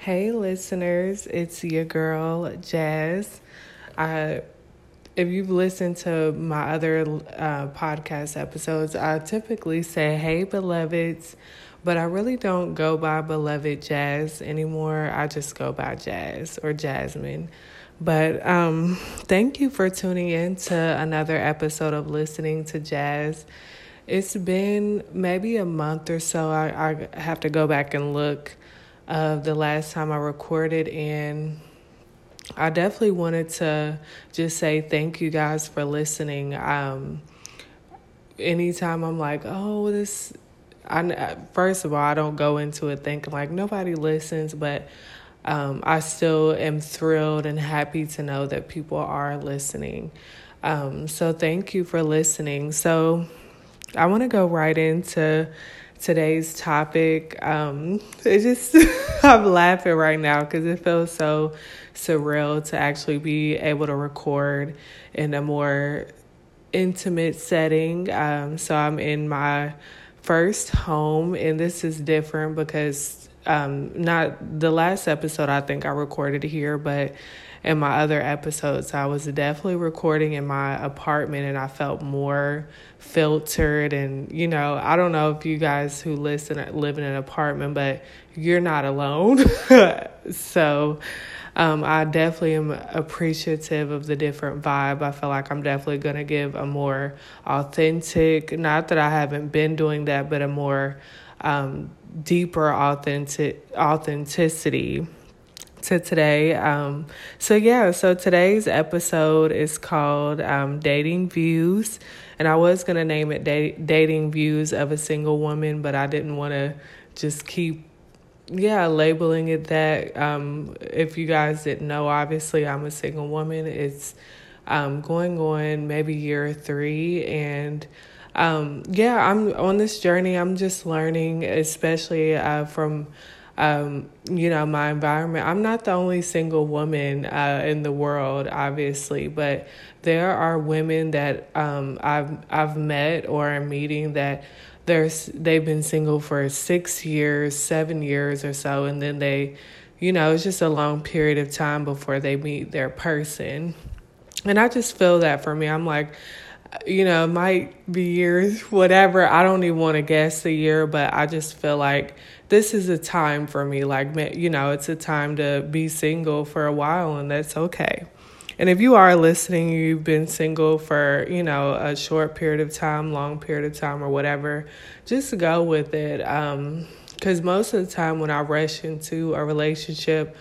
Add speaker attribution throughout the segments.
Speaker 1: Hey, listeners, it's your girl, Jazz. I, if you've listened to my other uh, podcast episodes, I typically say, Hey, beloveds, but I really don't go by beloved Jazz anymore. I just go by Jazz or Jasmine. But um, thank you for tuning in to another episode of Listening to Jazz. It's been maybe a month or so. I, I have to go back and look of the last time I recorded, and I definitely wanted to just say thank you guys for listening. Um, anytime I'm like, oh, this, I first of all, I don't go into it thinking like nobody listens, but um, I still am thrilled and happy to know that people are listening. Um, so thank you for listening. So I want to go right into today's topic. Um, it just, I'm laughing right now because it feels so surreal to actually be able to record in a more intimate setting. Um, so I'm in my first home, and this is different because um, not the last episode I think I recorded here, but in my other episodes, I was definitely recording in my apartment and I felt more filtered. And, you know, I don't know if you guys who listen live in an apartment, but you're not alone. so, um, I definitely am appreciative of the different vibe. I feel like I'm definitely going to give a more authentic, not that I haven't been doing that, but a more um, deeper authentic authenticity to today. Um, so yeah, so today's episode is called um, "Dating Views," and I was gonna name it da- "Dating Views of a Single Woman," but I didn't want to just keep yeah labeling it that. Um, if you guys didn't know, obviously I'm a single woman. It's um, going on maybe year three, and um, yeah, I'm on this journey. I'm just learning, especially uh, from um, you know, my environment. I'm not the only single woman uh, in the world, obviously, but there are women that um, I've I've met or am meeting that there's they've been single for six years, seven years or so, and then they, you know, it's just a long period of time before they meet their person. And I just feel that for me, I'm like, you know, it might be years, whatever. I don't even want to guess the year, but I just feel like this is a time for me. Like, you know, it's a time to be single for a while, and that's okay. And if you are listening, you've been single for, you know, a short period of time, long period of time, or whatever, just go with it. Um, because most of the time when I rush into a relationship,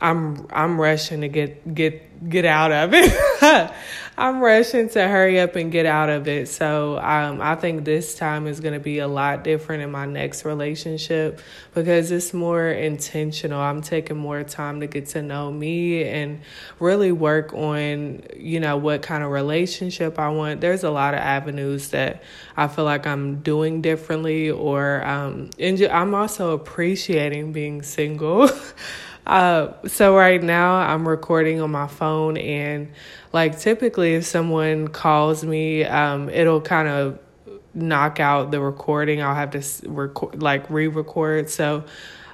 Speaker 1: I'm I'm rushing to get get get out of it. I'm rushing to hurry up and get out of it. So um, I think this time is going to be a lot different in my next relationship because it's more intentional. I'm taking more time to get to know me and really work on you know what kind of relationship I want. There's a lot of avenues that I feel like I'm doing differently, or um, and I'm also appreciating being single. Uh, so right now I'm recording on my phone, and like typically, if someone calls me, um, it'll kind of knock out the recording. I'll have to record, like re-record. So.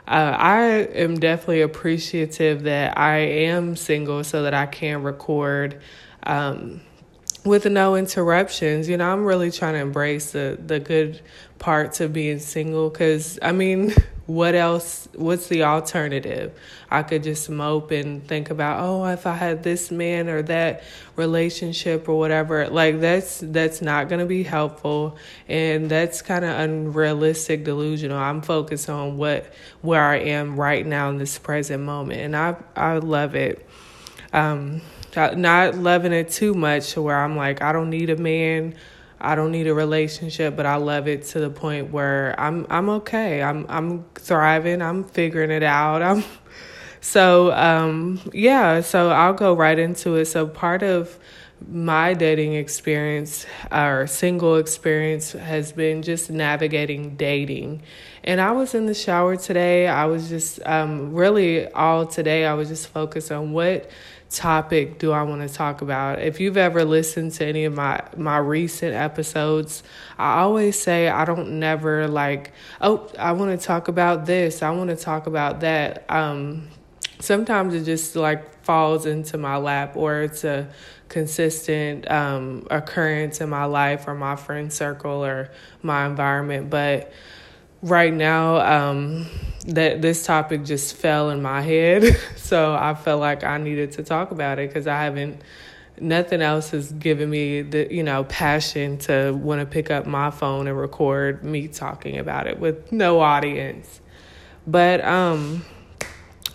Speaker 1: Uh, I am definitely appreciative that I am single so that I can record um, with no interruptions. You know, I'm really trying to embrace the, the good parts of being single because, I mean, what else what's the alternative? I could just mope and think about oh if i had this man or that relationship or whatever. Like that's that's not going to be helpful. And that's kind of unrealistic delusional. I'm focused on what where i am right now in this present moment. And i i love it. Um not loving it too much to where i'm like i don't need a man I don't need a relationship, but I love it to the point where I'm I'm okay. I'm I'm thriving. I'm figuring it out. I'm so um yeah, so I'll go right into it. So part of my dating experience or single experience has been just navigating dating. And I was in the shower today. I was just um, really all today, I was just focused on what topic do I want to talk about. If you've ever listened to any of my my recent episodes, I always say I don't never like, oh, I want to talk about this. I want to talk about that. Um sometimes it just like falls into my lap or it's a consistent um, occurrence in my life or my friend circle or my environment. But right now, um, that this topic just fell in my head, so I felt like I needed to talk about it because I haven't. Nothing else has given me the you know passion to want to pick up my phone and record me talking about it with no audience. But um,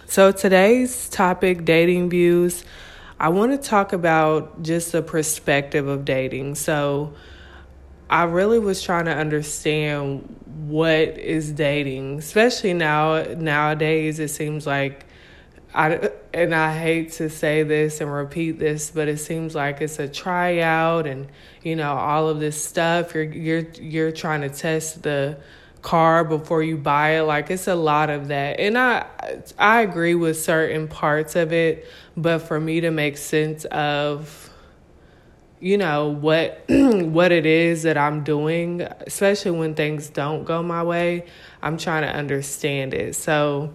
Speaker 1: so today's topic, dating views. I want to talk about just the perspective of dating. So, I really was trying to understand what is dating, especially now nowadays. It seems like I and I hate to say this and repeat this, but it seems like it's a tryout and you know all of this stuff. You're you're you're trying to test the car before you buy it like it's a lot of that and i i agree with certain parts of it but for me to make sense of you know what what it is that i'm doing especially when things don't go my way i'm trying to understand it so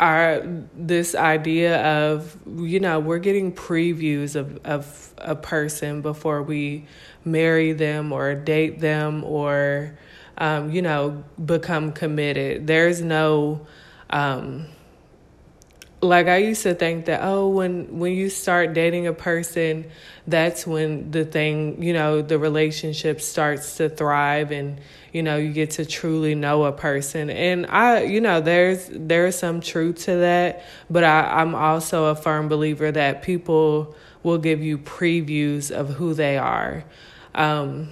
Speaker 1: our this idea of you know we're getting previews of of a person before we marry them or date them or um, you know, become committed. There's no, um, like I used to think that oh when when you start dating a person that's when the thing you know the relationship starts to thrive and you know you get to truly know a person and I you know there's there's some truth to that but I I'm also a firm believer that people will give you previews of who they are um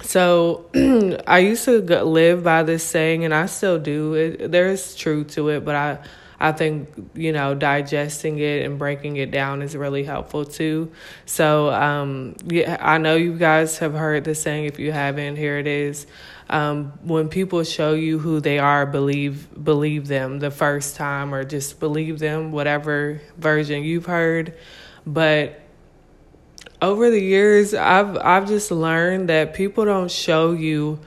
Speaker 1: so I used to live by this saying, and I still do. It, there's truth to it, but I, I think you know digesting it and breaking it down is really helpful too. So um, yeah, I know you guys have heard the saying. If you haven't, here it is. Um, when people show you who they are, believe believe them the first time, or just believe them, whatever version you've heard. But over the years I've I've just learned that people don't show you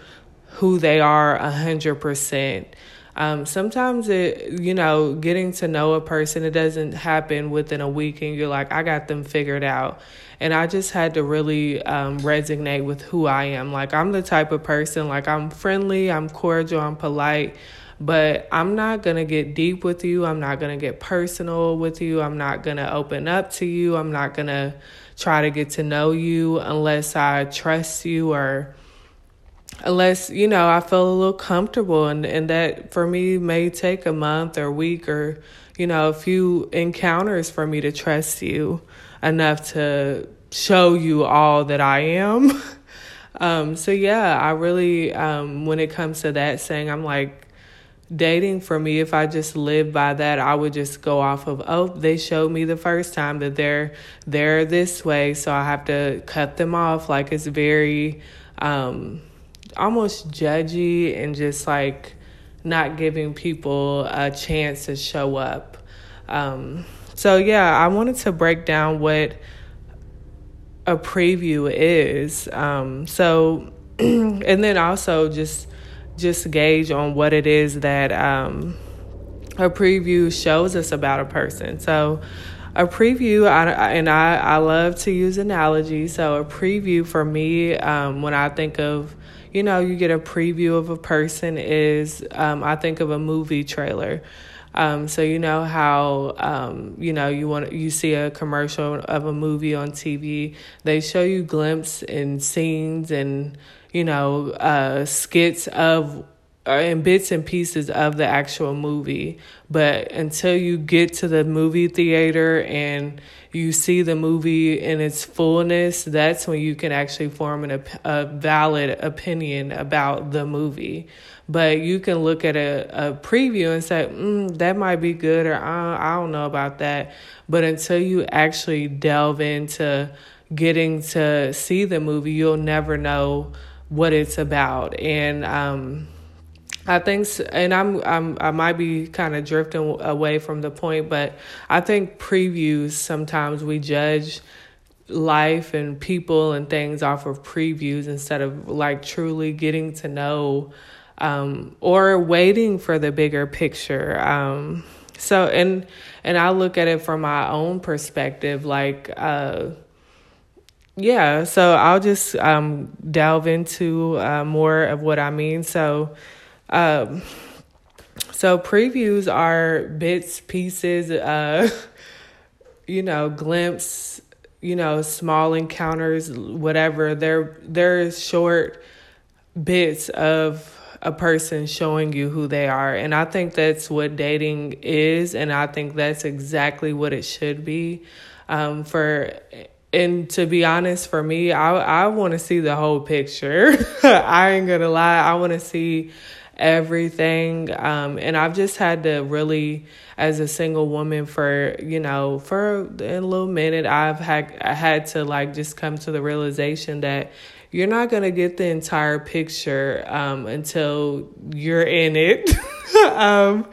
Speaker 1: who they are a hundred percent. Um, sometimes it, you know, getting to know a person, it doesn't happen within a week and you're like, I got them figured out. And I just had to really um, resonate with who I am. Like, I'm the type of person, like, I'm friendly, I'm cordial, I'm polite, but I'm not going to get deep with you. I'm not going to get personal with you. I'm not going to open up to you. I'm not going to try to get to know you unless I trust you or unless you know I feel a little comfortable and and that for me may take a month or a week or you know a few encounters for me to trust you enough to show you all that I am. um so yeah, I really um when it comes to that saying I'm like dating for me if i just live by that i would just go off of oh they showed me the first time that they're they're this way so i have to cut them off like it's very um almost judgy and just like not giving people a chance to show up um so yeah i wanted to break down what a preview is um so and then also just just gauge on what it is that um, a preview shows us about a person. So, a preview, I, and I, I love to use analogies. So, a preview for me, um, when I think of, you know, you get a preview of a person, is um, I think of a movie trailer. Um, so you know how um, you know you want you see a commercial of a movie on TV. They show you glimpses and scenes and you know, uh, skits of in bits and pieces of the actual movie. But until you get to the movie theater and you see the movie in its fullness, that's when you can actually form an, a valid opinion about the movie. But you can look at a, a preview and say, mm, that might be good, or I, I don't know about that. But until you actually delve into getting to see the movie, you'll never know what it's about. And, um, I think, and I'm, I'm, I might be kind of drifting away from the point, but I think previews sometimes we judge life and people and things off of previews instead of like truly getting to know um, or waiting for the bigger picture. Um, so, and and I look at it from my own perspective, like. Uh, yeah, so I'll just um, delve into uh, more of what I mean. So, um, so previews are bits, pieces, uh, you know, glimpse, you know, small encounters, whatever. They're they're short bits of a person showing you who they are. And I think that's what dating is and I think that's exactly what it should be. Um, for and to be honest, for me, I I want to see the whole picture. I ain't gonna lie. I want to see everything. Um, and I've just had to really, as a single woman for, you know, for a little minute, I've had, I had to like just come to the realization that you're not to get the entire picture um, until you're in it. um,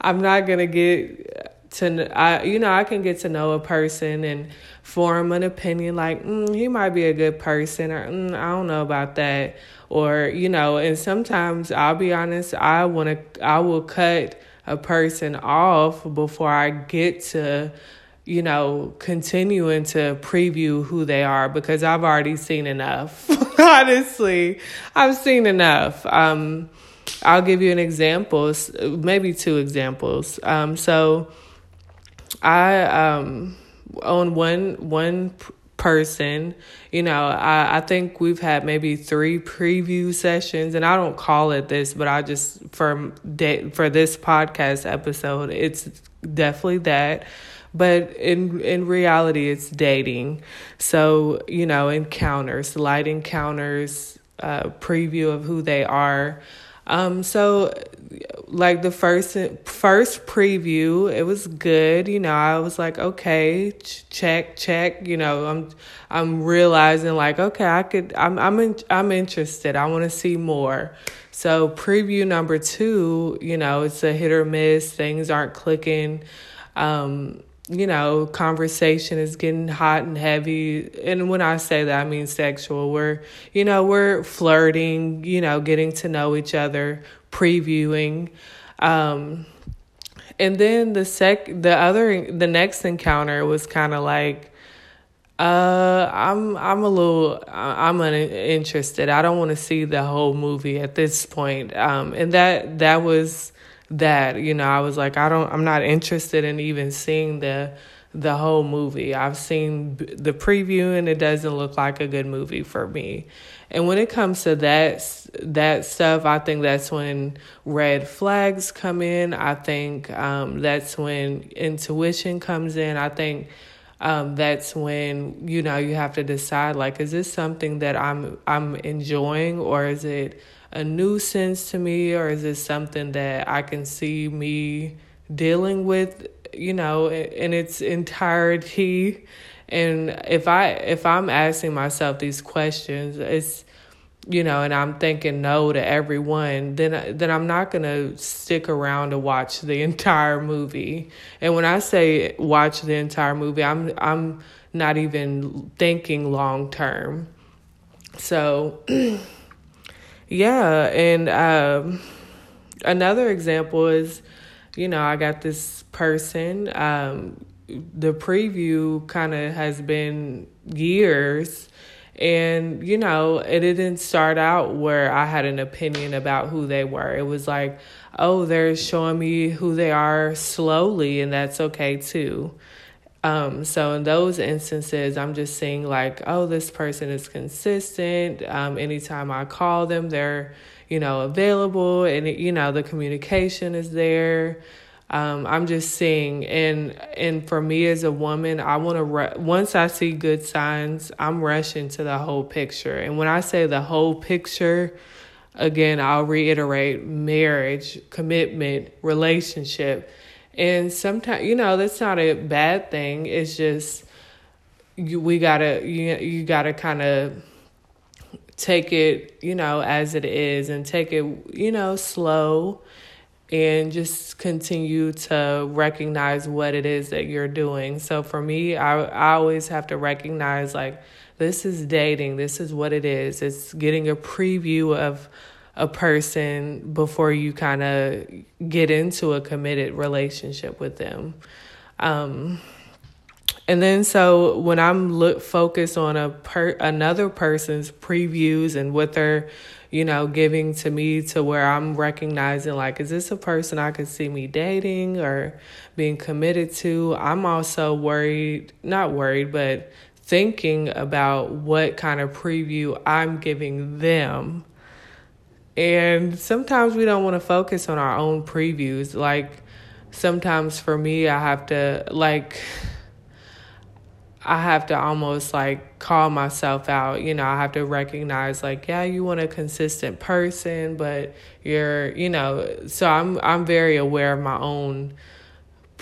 Speaker 1: I'm not to get to, I, you know, I can get to know a person and form an opinion like, mm, he might be a good person or mm, I don't know about that. Or you know and sometimes i'll be honest i want to i will cut a person off before i get to you know continuing to preview who they are because i've already seen enough honestly. I've seen enough. Um i'll give you an example maybe two examples. Um so i um on one one person. You know, I, I think we've had maybe three preview sessions, and I don't call it this, but I just for for this podcast episode, it's definitely that. But in in reality, it's dating. So you know, encounters, light encounters, uh, preview of who they are. Um, so like the first first preview, it was good. You know, I was like, okay, check, check. You know, I'm I'm realizing like, okay, I could, I'm I'm in, I'm interested. I want to see more. So preview number two, you know, it's a hit or miss. Things aren't clicking. Um, you know, conversation is getting hot and heavy. And when I say that, I mean sexual. We're, you know, we're flirting, you know, getting to know each other, previewing. Um, and then the sec, the other, the next encounter was kind of like, uh, I'm, I'm a little, I'm uninterested. I don't want to see the whole movie at this point. Um, and that, that was, that you know i was like i don't i'm not interested in even seeing the the whole movie. I've seen the preview and it doesn't look like a good movie for me. And when it comes to that that stuff i think that's when red flags come in. I think um, that's when intuition comes in. I think um, that's when you know you have to decide like is this something that i'm i'm enjoying or is it a nuisance to me or is it something that I can see me dealing with, you know, in its entirety? And if I if I'm asking myself these questions, it's you know, and I'm thinking no to everyone, then then I'm not gonna stick around to watch the entire movie. And when I say watch the entire movie, I'm I'm not even thinking long term. So yeah, and um, another example is, you know, I got this person. Um, the preview kind of has been years. And, you know, it didn't start out where I had an opinion about who they were. It was like, oh, they're showing me who they are slowly, and that's okay too. Um, so in those instances, I'm just seeing like, oh, this person is consistent. Um, anytime I call them, they're, you know, available and, you know, the communication is there. Um, I'm just seeing, and and for me as a woman, I want to. Once I see good signs, I'm rushing to the whole picture. And when I say the whole picture, again, I'll reiterate: marriage, commitment, relationship. And sometimes, you know, that's not a bad thing. It's just you, we gotta you you gotta kind of take it, you know, as it is, and take it, you know, slow and just continue to recognize what it is that you're doing. So for me, I I always have to recognize like this is dating. This is what it is. It's getting a preview of a person before you kind of get into a committed relationship with them. Um, and then so when I'm look focused on a per another person's previews and what they're you know, giving to me to where I'm recognizing, like, is this a person I could see me dating or being committed to? I'm also worried, not worried, but thinking about what kind of preview I'm giving them. And sometimes we don't want to focus on our own previews. Like, sometimes for me, I have to, like, I have to almost like call myself out. You know, I have to recognize like, yeah, you want a consistent person, but you're, you know, so I'm I'm very aware of my own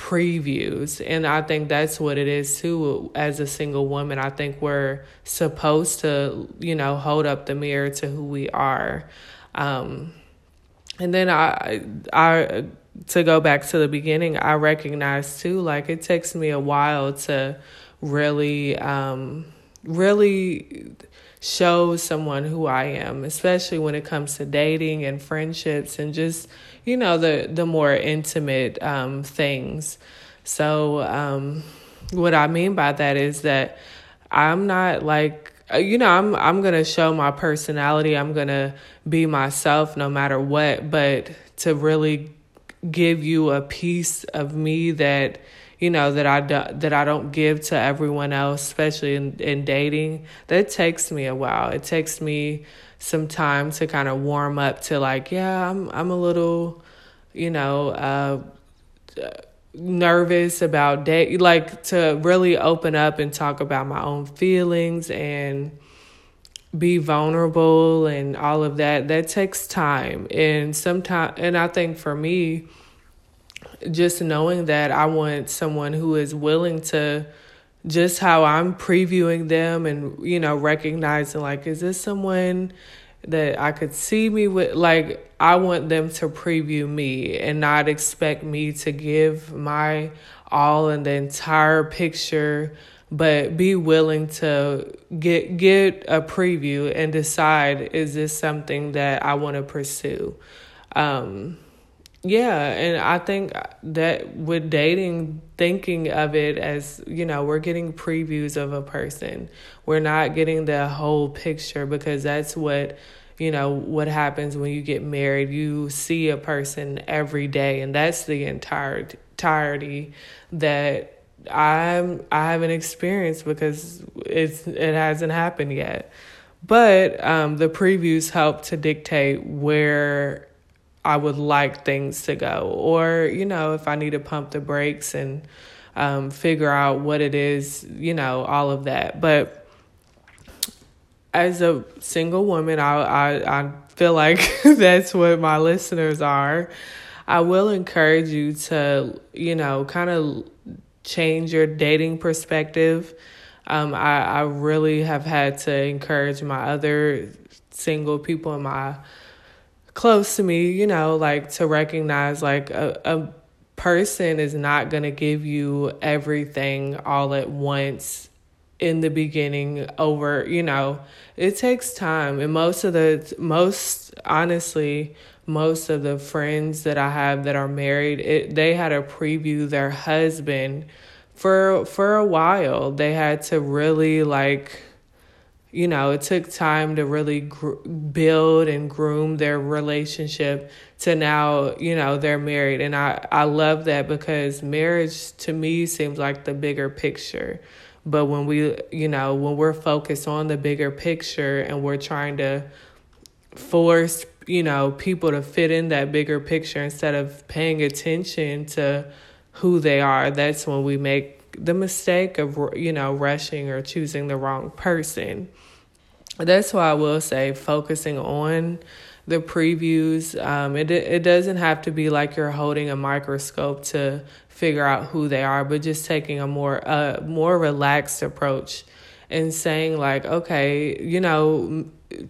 Speaker 1: previews and I think that's what it is too as a single woman. I think we're supposed to, you know, hold up the mirror to who we are. Um and then I I to go back to the beginning, I recognize too like it takes me a while to really, um, really shows someone who I am, especially when it comes to dating and friendships and just, you know, the, the more intimate um, things. So, um, what I mean by that is that I'm not like, uh, you know, I'm I'm gonna show my personality. I'm gonna be myself no matter what. But to really give you a piece of me that you know that I do, that I don't give to everyone else, especially in, in dating. That takes me a while. It takes me some time to kind of warm up to like, yeah, I'm I'm a little, you know, uh, nervous about date, like to really open up and talk about my own feelings and be vulnerable and all of that. That takes time, and sometimes, and I think for me just knowing that I want someone who is willing to just how I'm previewing them and you know recognizing like is this someone that I could see me with? Like I want them to preview me and not expect me to give my all in the entire picture but be willing to get get a preview and decide is this something that I want to pursue? Um yeah, and I think that with dating, thinking of it as, you know, we're getting previews of a person. We're not getting the whole picture because that's what, you know, what happens when you get married. You see a person every day, and that's the entire entirety that I'm I haven't experienced because it's it hasn't happened yet. But um, the previews help to dictate where I would like things to go, or you know, if I need to pump the brakes and um, figure out what it is, you know, all of that. But as a single woman, I I, I feel like that's what my listeners are. I will encourage you to, you know, kind of change your dating perspective. Um, I, I really have had to encourage my other single people in my close to me, you know, like to recognize like a, a person is not going to give you everything all at once in the beginning over, you know, it takes time. And most of the, most honestly, most of the friends that I have that are married, it, they had to preview their husband for for a while. They had to really like you know, it took time to really gr- build and groom their relationship to now, you know, they're married. And I, I love that because marriage to me seems like the bigger picture. But when we, you know, when we're focused on the bigger picture and we're trying to force you know, people to fit in that bigger picture instead of paying attention to who they are. That's when we make the mistake of, you know, rushing or choosing the wrong person. That's why I will say focusing on the previews. Um, it it doesn't have to be like you're holding a microscope to figure out who they are, but just taking a more uh more relaxed approach and saying like, okay, you know,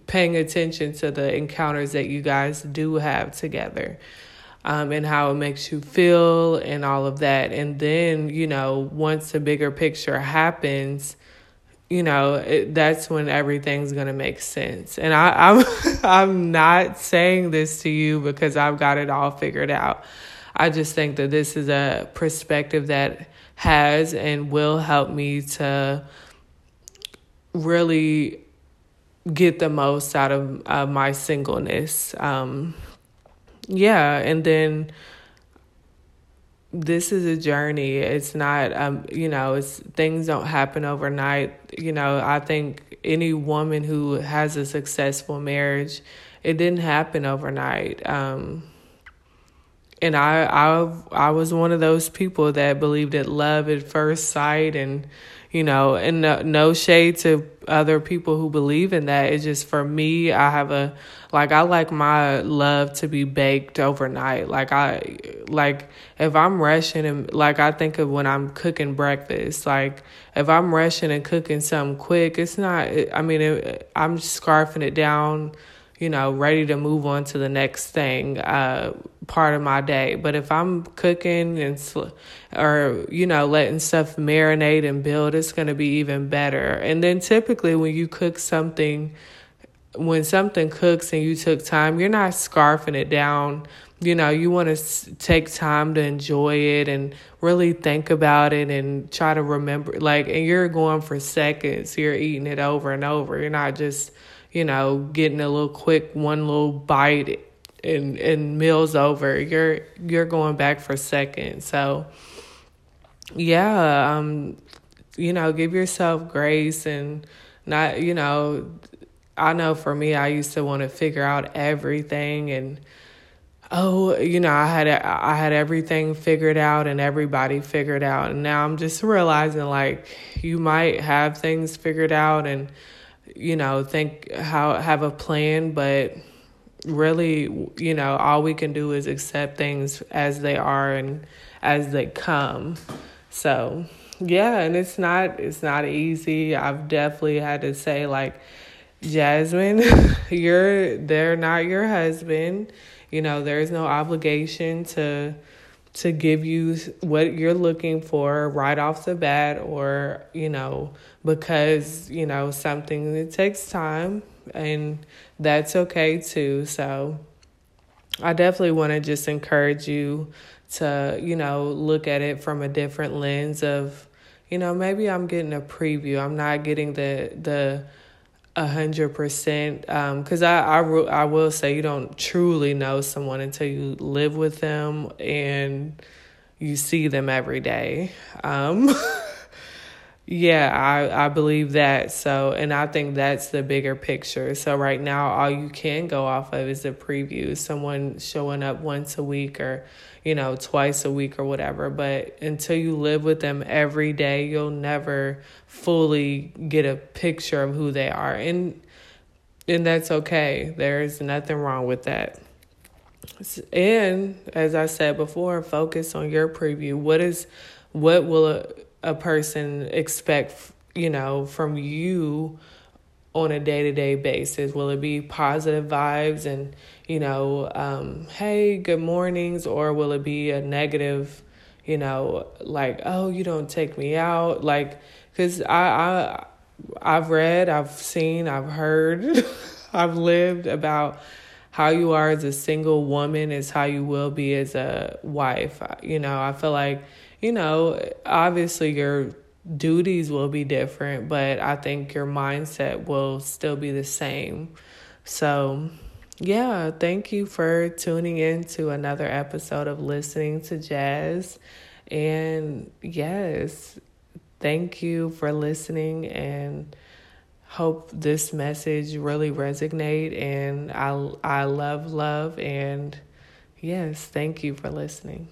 Speaker 1: paying attention to the encounters that you guys do have together. Um, and how it makes you feel and all of that. And then, you know, once the bigger picture happens, you know, it, that's when everything's gonna make sense. And I, I'm I'm not saying this to you because I've got it all figured out. I just think that this is a perspective that has and will help me to really get the most out of uh, my singleness. Um, yeah, and then this is a journey. It's not, um, you know, it's things don't happen overnight. You know, I think any woman who has a successful marriage, it didn't happen overnight. Um, and I, I, I was one of those people that believed in love at first sight, and you know, and no, no shade to other people who believe in that. It's just for me, I have a like I like my love to be baked overnight. Like I like if I'm rushing and like I think of when I'm cooking breakfast. Like if I'm rushing and cooking something quick, it's not. I mean, it, I'm scarfing it down you know, ready to move on to the next thing, uh, part of my day. But if I'm cooking and, sl- or, you know, letting stuff marinate and build, it's going to be even better. And then typically when you cook something, when something cooks and you took time, you're not scarfing it down. You know, you want to take time to enjoy it and really think about it and try to remember. Like, and you're going for seconds. You're eating it over and over. You're not just you know, getting a little quick one little bite and and meals over. You're you're going back for seconds. So yeah, um, you know, give yourself grace and not, you know, I know for me, I used to want to figure out everything and oh, you know, I had I had everything figured out and everybody figured out, and now I'm just realizing like you might have things figured out and you know, think how have a plan, but really, you know, all we can do is accept things as they are and as they come. So, yeah, and it's not it's not easy. I've definitely had to say like Jasmine, you're they're not your husband. You know, there's no obligation to to give you what you're looking for right off the bat or, you know, because, you know, something it takes time and that's okay too. So I definitely want to just encourage you to, you know, look at it from a different lens of, you know, maybe I'm getting a preview. I'm not getting the the a hundred percent um because I, I i will say you don't truly know someone until you live with them and you see them every day um yeah i i believe that so and i think that's the bigger picture so right now all you can go off of is the preview someone showing up once a week or you know, twice a week or whatever. But until you live with them every day, you'll never fully get a picture of who they are. And and that's okay. There's nothing wrong with that. And as I said before, focus on your preview. What is what will a, a person expect, you know, from you on a day-to-day basis? Will it be positive vibes and you know, um, hey, good mornings, or will it be a negative, you know, like, oh, you don't take me out? Like, because I, I, I've read, I've seen, I've heard, I've lived about how you are as a single woman is how you will be as a wife. You know, I feel like, you know, obviously your duties will be different, but I think your mindset will still be the same. So, yeah, thank you for tuning in to another episode of Listening to Jazz. And yes, thank you for listening and hope this message really resonate and I I love love and yes, thank you for listening.